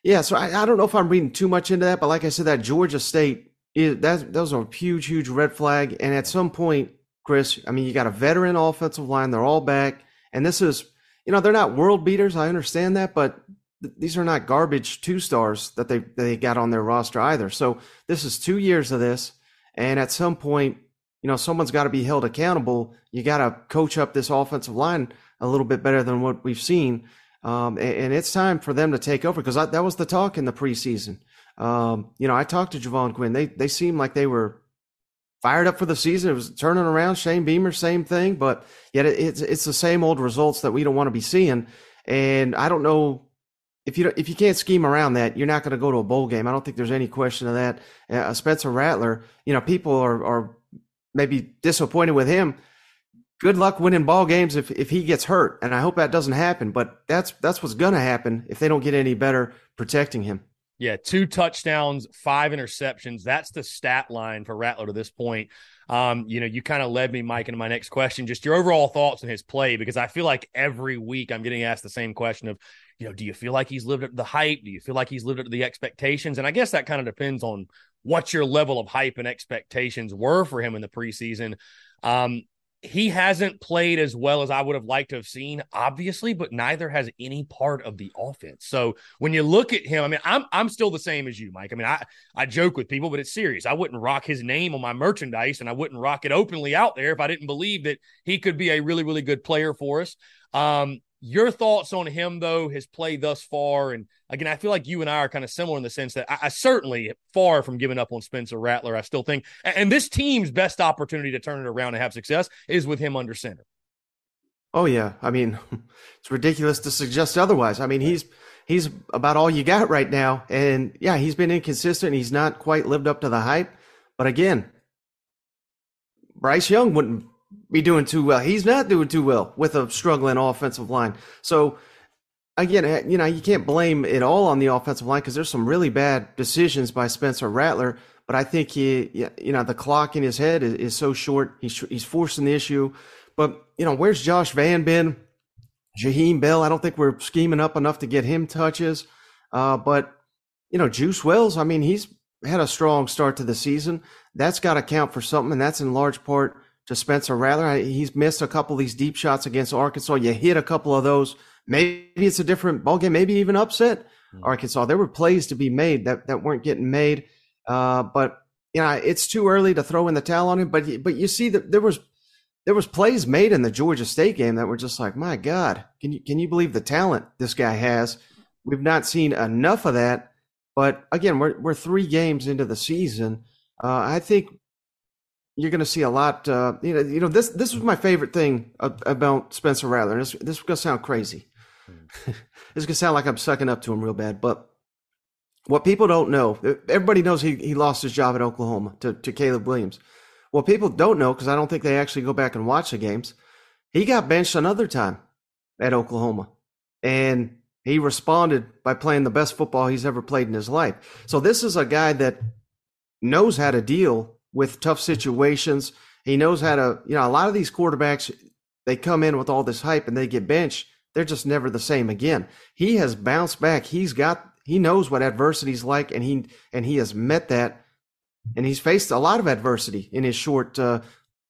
Speaker 2: yeah, so I, I, don't know if I'm reading too much into that. But like I said, that Georgia State is that those are a huge, huge red flag. And at some point, Chris, I mean, you got a veteran offensive line. They're all back, and this is, you know, they're not world beaters. I understand that, but these are not garbage two stars that they they got on their roster either. So this is two years of this, and at some point, you know, someone's got to be held accountable. You got to coach up this offensive line a little bit better than what we've seen. Um, and, and, it's time for them to take over because that was the talk in the preseason. Um, you know, I talked to Jovaughn Gwyn. They they seemed like they were fired up for the season. It was turning around. Shane Beamer, same thing, but yet it, it's it's the same old results that we don't want to be seeing. And I don't know if you if you can't scheme around that, you're not going to go to a bowl game. I don't think there's any question of that. Uh, Spencer Rattler, you know, people are are maybe disappointed with him. Good luck winning ball games if, if he gets hurt, and I hope that doesn't happen. But that's that's what's going to happen if they don't get any better protecting him.
Speaker 1: Yeah, two touchdowns, five interceptions. That's the stat line for Rattler to this point. Um, you know, you kind of led me, Mike, into my next question, just your overall thoughts on his play, because I feel like every week I'm getting asked the same question of, you know, do you feel like he's lived up to the hype? Do you feel like he's lived up to the expectations? And I guess that kind of depends on what your level of hype and expectations were for him in the preseason. Um, he hasn't played as well as I would have liked to have seen, obviously, but neither has any part of the offense. So when you look at him, I mean, I'm I'm still the same as you, Mike. I mean, I I joke with people, but it's serious. I wouldn't rock his name on my merchandise, and I wouldn't rock it openly out there if I didn't believe that he could be a really really good player for us. Um, your thoughts on him, though, his play thus far. And again, I feel like you and I are kind of similar in the sense that I, I certainly far from giving up on Spencer Rattler. I still think, and, and this team's best opportunity to turn it around and have success is with him under center.
Speaker 2: Oh yeah, I mean, it's ridiculous to suggest otherwise. I mean, he's he's about all you got right now, and yeah, he's been inconsistent. He's not quite lived up to the hype. But again, Bryce Young wouldn't be doing too well. He's not doing too well with a struggling offensive line. So again, eh, you know, you can't blame it all on the offensive line because there's some really bad decisions by Spencer Rattler. But I think he, you know, the clock in his head is, is so short. He's he's forcing the issue. But you know, where's Josh Vann been? Jaheim Bell. I don't think we're scheming up enough to get him touches. Uh, but you know, Juice Wells. I mean, he's had a strong start to the season. That's got to count for something, and that's in large part to Spencer Rattler. He's missed a couple of these deep shots against Arkansas. You hit a couple of those. Maybe it's a different ball game. Maybe even upset mm-hmm. Arkansas. There were plays to be made that, that weren't getting made. Uh, but you know, it's too early to throw in the towel on him. But but you see that there was there was plays made in the Georgia State game that were just like, my God, can you can you believe the talent this guy has? We've not seen enough of that. But again, we're we're three games into the season. Uh, I think you're going to see a lot. Uh, you know, you know this. This was my favorite thing about Spencer Rattler. This this is going to sound crazy. This is going to sound like I'm sucking up to him real bad. But what people don't know, everybody knows he he lost his job at Oklahoma to to Caleb Williams. What people don't know, because I don't think they actually go back and watch the games, he got benched another time at Oklahoma, and he responded by playing the best football he's ever played in his life. So this is a guy that knows how to deal with tough situations. He knows how to, you know, a lot of these quarterbacks, they come in with all this hype and they get benched. They're just never the same again. He has bounced back. He's got, he knows what adversity is like and he, and he has met that and he's faced a lot of adversity in his short uh,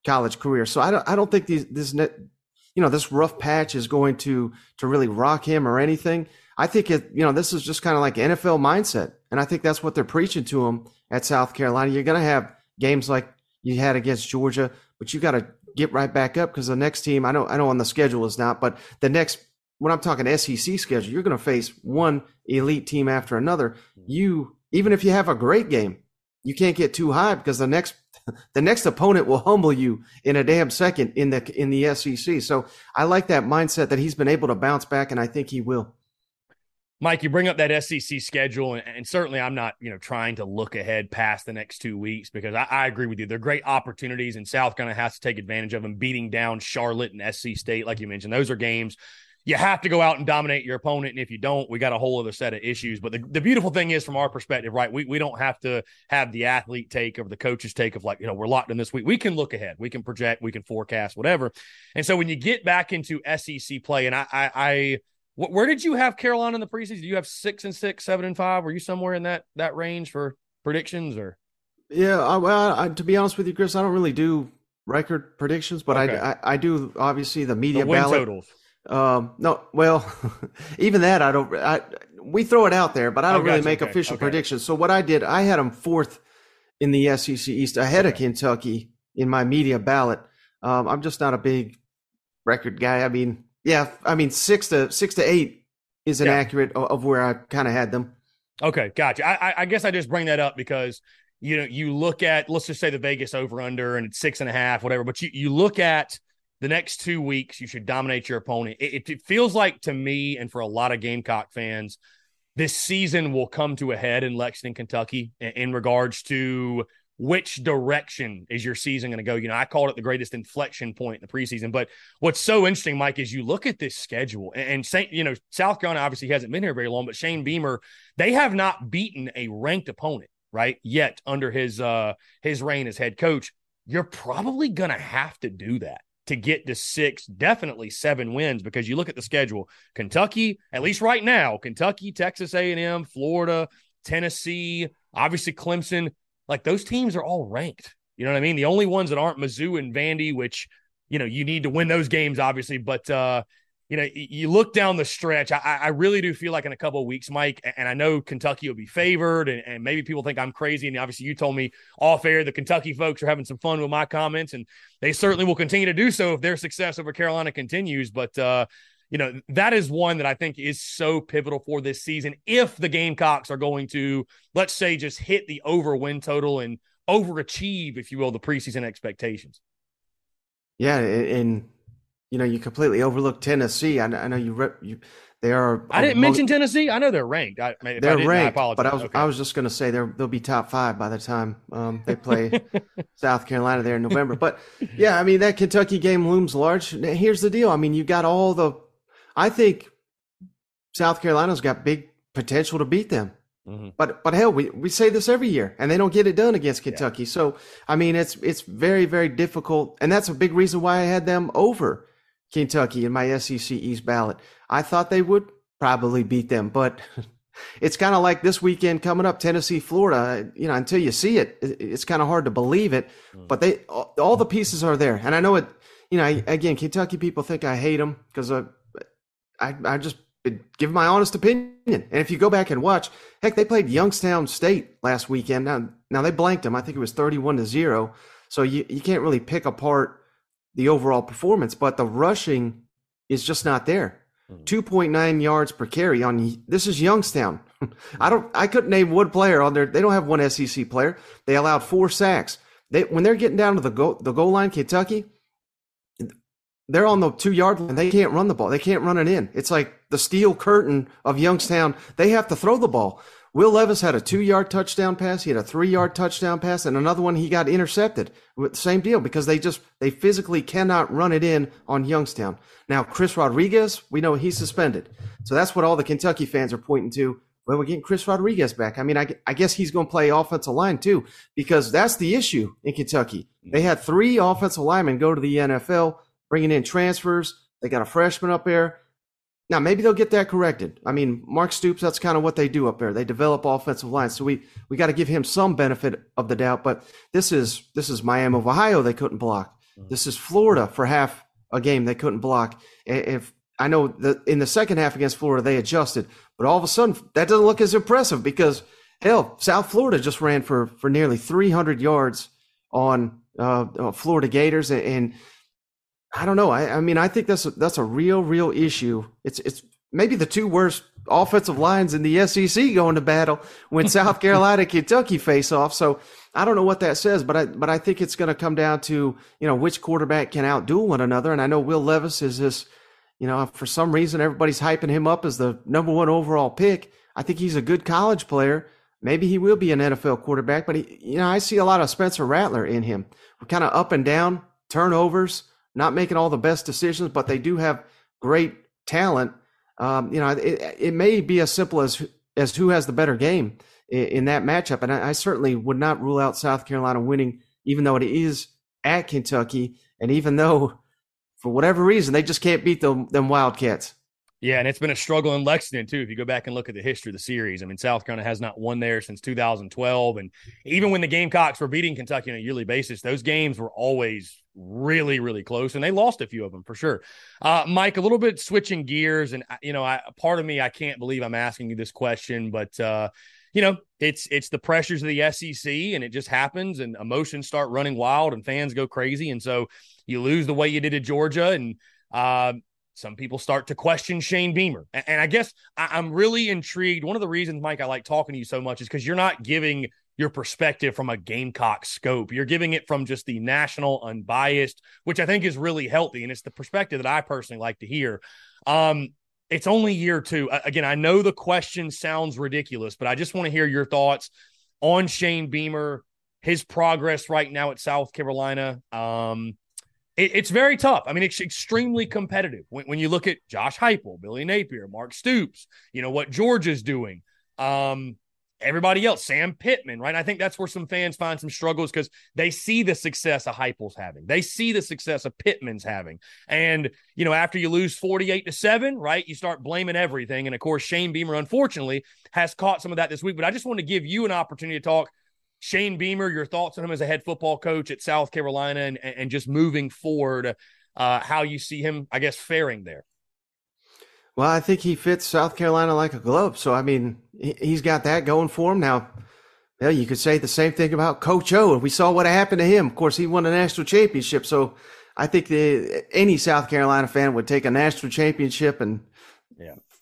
Speaker 2: college career. So I don't, I don't think these, this, you know, this rough patch is going to, to really rock him or anything. I think it, you know, this is just kind of like NFL mindset. And I think that's what they're preaching to him at South Carolina. You're going to have games like you had against Georgia, but you got to get right back up because the next team, I know, I know on the schedule is not, but the next, when I'm talking SEC schedule, you're going to face one elite team after another. Mm-hmm. You, even if you have a great game, you can't get too high because the next, the next opponent will humble you in a damn second in the, in the SEC. So I like that mindset that he's been able to bounce back and I think he will.
Speaker 1: Mike, you bring up that SEC schedule, and, and, certainly I'm not, you know, trying to look ahead past the next two weeks because I, I agree with you. They're great opportunities, and South Carolina has to take advantage of them. Beating down Charlotte and SC State, like you mentioned, those are games you have to go out and dominate your opponent. And if you don't, we got a whole other set of issues. But the, the beautiful thing is, from our perspective, right, we, we don't have to have the athlete take or the coach's take of like, you know, we're locked in this week. We can look ahead, we can project, we can forecast, whatever. And so when you get back into SEC play, and I, I, I where did you have Carolina in the preseason? Do you have six and six, seven and five? Were you somewhere in that that range for predictions or?
Speaker 2: Yeah, I, well, I, to be honest with you, Chris, I don't really do record predictions, but okay. I, I, I do obviously the media
Speaker 1: the win
Speaker 2: ballot.
Speaker 1: totals.
Speaker 2: Um, no, well, even that I don't. I we throw it out there, but I don't really make okay. official okay. predictions. So what I did, I had them fourth in the SEC East, ahead of Kentucky in my media ballot. Um, I'm just not a big record guy. I mean, yeah, I mean six to six to eight is inaccurate yeah. of where I kind of had them.
Speaker 1: Okay, gotcha. I, I guess I just bring that up because you know you look at let's just say the Vegas over under and it's six and a half, whatever. But you you look at the next two weeks, you should dominate your opponent. It, it, feels like to me and for a lot of Gamecock fans, this season will come to a head in Lexington, Kentucky, in, in regards to which direction is your season going to go? You know, I called it the greatest inflection point in the preseason. But what's so interesting, Mike, is you look at this schedule and, Saint, you know, South Carolina obviously hasn't been here very long, but Shane Beamer, they have not beaten a ranked opponent, right? Yet under his uh his reign as head coach. You're probably gonna have to do that to get to six, definitely seven wins because you look at the schedule. Kentucky, at least right now, Kentucky, Texas A&M, Florida, Tennessee, obviously Clemson, like those teams are all ranked. You know what I mean? The only ones that aren't Mizzou and Vandy, which you know you need to win those games, obviously. But uh, you know, you look down the stretch. I, I really do feel like in a couple of weeks, Mike, and I know Kentucky will be favored, and, and maybe people think I'm crazy. And obviously, you told me off air the Kentucky folks are having some fun with my comments, and they certainly will continue to do so if their success over Carolina continues. But uh, you know, that is one that I think is so pivotal for this season. If the Gamecocks are going to, let's say, just hit the over win total and overachieve, if you will, the preseason expectations.
Speaker 2: Yeah, and you know, you completely overlooked Tennessee. I, I know you, re- you they are.
Speaker 1: I didn't mention Tennessee. I know they're ranked. I,
Speaker 2: they're I ranked, I but I was okay. I was just going to say they're they'll be top five by the time um, they play South Carolina there in November. But yeah, I mean that Kentucky game looms large. Here's the deal. I mean you got all the. I think South Carolina's got big potential to beat them. Mm-hmm. But but hell, we, we say this every year, and they don't get it done against Kentucky. Yeah. So I mean, it's it's very very difficult, and that's a big reason why I had them over Kentucky in my SEC East ballot. I thought they would probably beat them, but it's kind of like this weekend coming up, Tennessee, Florida. You know, until you see it, it's kind of hard to believe it. Mm. But they, all the pieces are there, and I know it. You know, again, Kentucky people think I hate them because I, I, just give my honest opinion. And if you go back and watch, heck, they played Youngstown State last weekend. Now, now they blanked them. I think it was thirty-one to zero. So you, you can't really pick apart the overall performance, but the rushing is just not there. Mm-hmm. 2.9 yards per carry on this is Youngstown. I don't I couldn't name one player on there. They don't have one SEC player. They allowed four sacks. They when they're getting down to the goal the goal line, Kentucky, they're on the two yard line. They can't run the ball. They can't run it in. It's like the steel curtain of Youngstown. They have to throw the ball. Will Levis had a two yard touchdown pass. He had a three yard touchdown pass and another one he got intercepted. Same deal because they just, they physically cannot run it in on Youngstown. Now, Chris Rodriguez, we know he's suspended. So that's what all the Kentucky fans are pointing to. Well, we're getting Chris Rodriguez back. I mean, I, I guess he's going to play offensive line too, because that's the issue in Kentucky. They had three offensive linemen go to the NFL, bringing in transfers. They got a freshman up there. Now maybe they'll get that corrected. I mean, Mark Stoops, that's kind of what they do up there. They develop offensive lines, so we we got to give him some benefit of the doubt. But this is this is Miami of Ohio. They couldn't block. Mm-hmm. This is Florida for half a game. They couldn't block. If I know that in the second half against Florida they adjusted, but all of a sudden that doesn't look as impressive because hell, South Florida just ran for for nearly 300 yards on uh, uh, Florida Gators and I don't know. I, I mean, I think that's a, that's a real, real issue. It's it's maybe the two worst offensive lines in the SEC going to battle when South Carolina, Kentucky face off. So I don't know what that says, but I but I think it's going to come down to you know which quarterback can outdo one another. And I know Will Levis is this, you know, for some reason everybody's hyping him up as the number one overall pick. I think he's a good college player. Maybe he will be an NFL quarterback, but he, you know, I see a lot of Spencer Rattler in him. We're kind of up and down, turnovers not making all the best decisions, but they do have great talent. Um, you know, it, it, may be as simple as as who has the better game in, in that matchup, and I, I, certainly would not rule out South Carolina winning, even though it is at Kentucky, and even though for whatever reason they just can't beat them them Wildcats.
Speaker 1: Yeah, and it's been a struggle in Lexington too. If you go back and look at the history of the series, I mean, South Carolina has not won there since 2012, and even when the Gamecocks were beating Kentucky on a yearly basis, those games were always really, really close, and they lost a few of them for sure. Uh, Mike, a little bit switching gears, and you know, I, part of me, I can't believe I'm asking you this question, but uh, you know, it's it's the pressures of the SEC, and it just happens, and emotions start running wild, and fans go crazy, and so you lose the way you did at Georgia, and uh, some people start to question Shane Beamer. And, I guess I, am really intrigued. One of the reasons, Mike, I like talking to you so much is because you're not giving your perspective from a Gamecock scope. You're giving it from just the national, unbiased, which I think is really healthy. And it's the perspective that I personally like to hear. Um, it's only year two. Again, I know the question sounds ridiculous, but I just want to hear your thoughts on Shane Beamer, his progress right now at South Carolina. Um, it, it's very tough. I mean, it's extremely competitive when, when, you look at Josh Heupel, Billy Napier, Mark Stoops. You know what Georgia's doing. Um, everybody else, Sam Pittman, right? I think that's where some fans find some struggles because they see the success of Heupel's having. They see the success of Pittman's having. And, you know, after you lose 48 to 7, right, you start blaming everything. And of course, Shane Beamer, unfortunately, has caught some of that this week. But I just want to give you an opportunity to talk Shane Beamer, your thoughts on him as a head football coach at South Carolina and, and just moving forward, uh, how you see him, I guess, faring there.
Speaker 2: Well, I think he fits South Carolina like a glove. So, I mean, he's got that going for him. Now, well, you could say the same thing about Coach O. We saw what happened to him. Of course, he won a national championship. So I think the, any South Carolina fan would take a national championship and yeah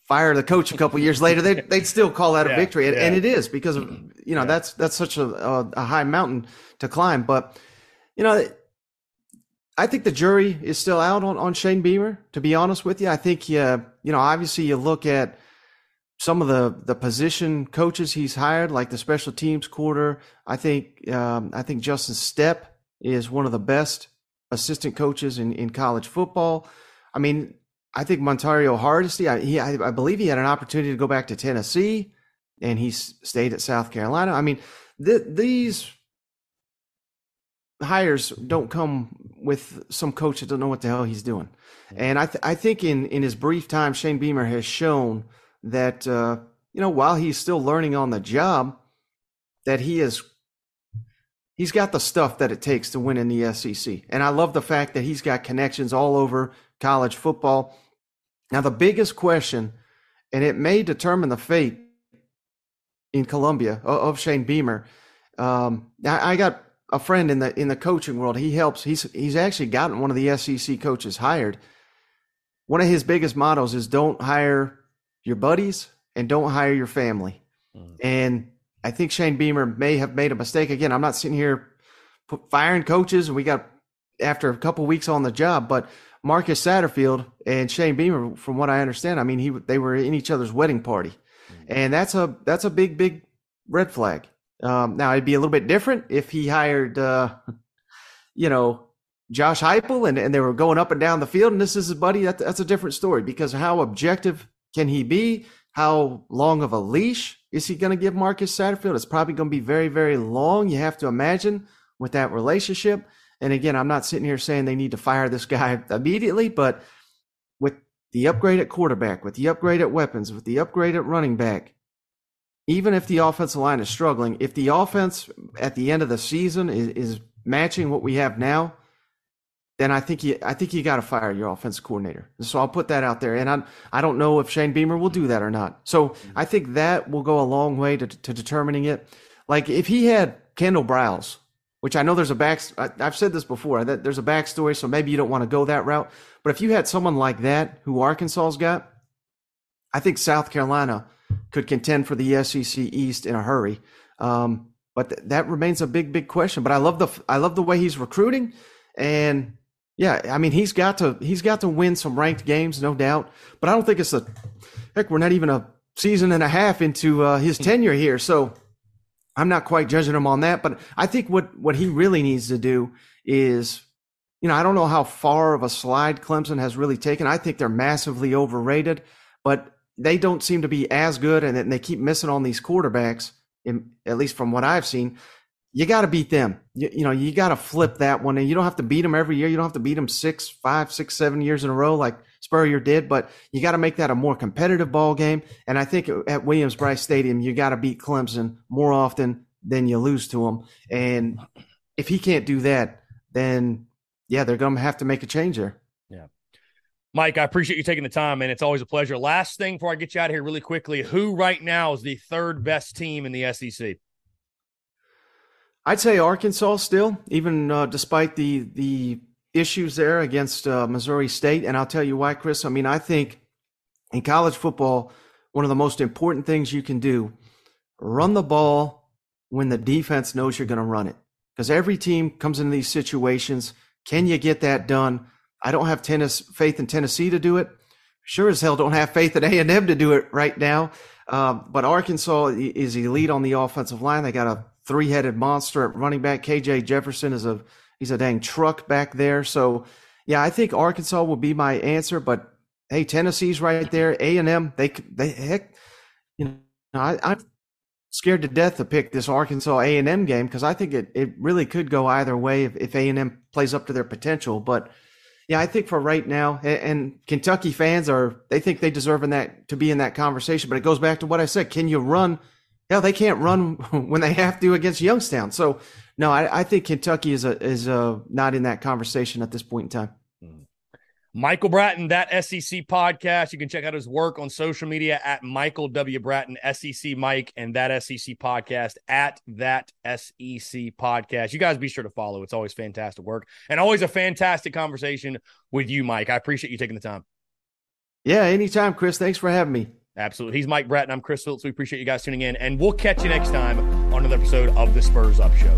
Speaker 2: fire the coach a couple years later, they'd, they'd still call that a victory. And, yeah. and, it is because of, you know, yeah. that's, that's such a, a, a, high mountain to climb. But, you know, I think the jury is still out on, on Shane Beamer, to be honest with you. I think, uh, you know, obviously you look at some of the, the position coaches he's hired, like the special teams quarter. I think, um, I think Justin Stepp is one of the best assistant coaches in, in college football. I mean, I think Montario Hardesty, I, he, I, I, believe he had an opportunity to go back to Tennessee, and he stayed at South Carolina. I mean, th- these hires don't come with some coach that don't know what the hell he's doing. And I, th- I think in, in his brief time, Shane Beamer has shown that, uh, you know, while he's still learning on the job, that he is he's got the stuff that it takes to win in the SEC. And I love the fact that he's got connections all over college football. Now, the biggest question, and it may determine the fate in Columbia of Shane Beamer. Um, I, got a friend in the in the coaching world. He helps. He's he's actually gotten one of the SEC coaches hired. One of his biggest mottos is don't hire your buddies and don't hire your family. Mm. And I think Shane Beamer may have made a mistake. Again, I'm not sitting here firing coaches, and we got after a couple weeks on the job, but Marcus Satterfield and Shane Beamer, from what I understand, I mean, he they were in each other's wedding party, mm-hmm. and that's a that's a big big red flag. Um, now it'd be a little bit different if he hired, uh, you know, Josh Heupel and, and they were going up and down the field, and this is his buddy. That, that's a different story because how objective can he be? How long of a leash is he going to give Marcus Satterfield? It's probably going to be very very long. You have to imagine with that relationship. And again, I'm not sitting here saying they need to fire this guy immediately, but with the upgrade at quarterback, with the upgrade at weapons, with the upgrade at running back, even if the offensive line is struggling, if the offense at the end of the season is, is matching what we have now, then I think you I think you got to fire your offensive coordinator. So I'll put that out there, and I I don't know if Shane Beamer will do that or not. So mm-hmm. I think that will go a long way to, to determining it. Like if he had Kendall Briles which I know there's a back. I've said this before that there's a backstory, so maybe you don't want to go that route. But if you had someone like that who Arkansas's got, I think South Carolina could contend for the SEC East in a hurry. Um, but th- that remains a big, big question. But I love the I love the way he's recruiting, and yeah, I mean he's got to he's got to win some ranked games, no doubt. But I don't think it's a heck. We're not even a season and a half into uh, his tenure here, so I'm not quite judging him on that, but I think what what he really needs to do is, you know, I don't know how far of a slide Clemson has really taken. I think they're massively overrated, but they don't seem to be as good, and they keep missing on these quarterbacks. In, at least from what I've seen, you got to beat them. You, you know, you got to flip that one, and you don't have to beat them every year. You don't have to beat them six, five, six, seven years in a row like Spurrier did, but you got to make that a more competitive ball game. And I think at Williams-Brice Stadium, you got to beat Clemson more often than you lose to them. And if he can't do that, then yeah, they're going to have to make a change there.
Speaker 1: Yeah. Mike, I appreciate you taking the time, and it's always a pleasure. Last thing before I get you out of here, really quickly, who right now is the third best team in the SEC?
Speaker 2: I'd say Arkansas still, even uh, despite the the issues there against uh, Missouri State, and I'll tell you why, Chris. I mean, I think in college football, one of the most important things you can do run the ball when the defense knows you're going to run it. Because every team comes into these situations. Can you get that done? I don't have tennis faith in Tennessee to do it. Sure as hell don't have faith in A and M to do it right now. Uh, but Arkansas is elite on the offensive line. They got a three-headed monster at running back. KJ Jefferson is a he's a dang truck back there. So yeah, I think Arkansas will be my answer. But hey, Tennessee's right there. A and M, they they heck, you know, I, I'm scared to death to pick this Arkansas A and M game because I think it it really could go either way if A and M plays up to their potential. But yeah, I think for right now, and Kentucky fans are they think they deserve in that to be in that conversation. But it goes back to what I said: Can you run? Hell, they can't run when they have to against Youngstown. So no, I, I think Kentucky is a, is a, not in that conversation at this point in time. Mm-hmm.
Speaker 1: Michael Bratton, that SEC podcast. You can check out his work on social media at Michael W. Bratton, SEC Mike, and that SEC podcast at that SEC podcast. You guys be sure to follow. It's always fantastic work and always a fantastic conversation with you, Mike. I appreciate you taking the time.
Speaker 2: Yeah, anytime, Chris. Thanks for having me.
Speaker 1: Absolutely. He's Mike Bratton. I'm Chris Phillips. We appreciate you guys tuning in, and we'll catch you next time on another episode of the Spurs Up Show.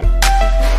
Speaker 3: you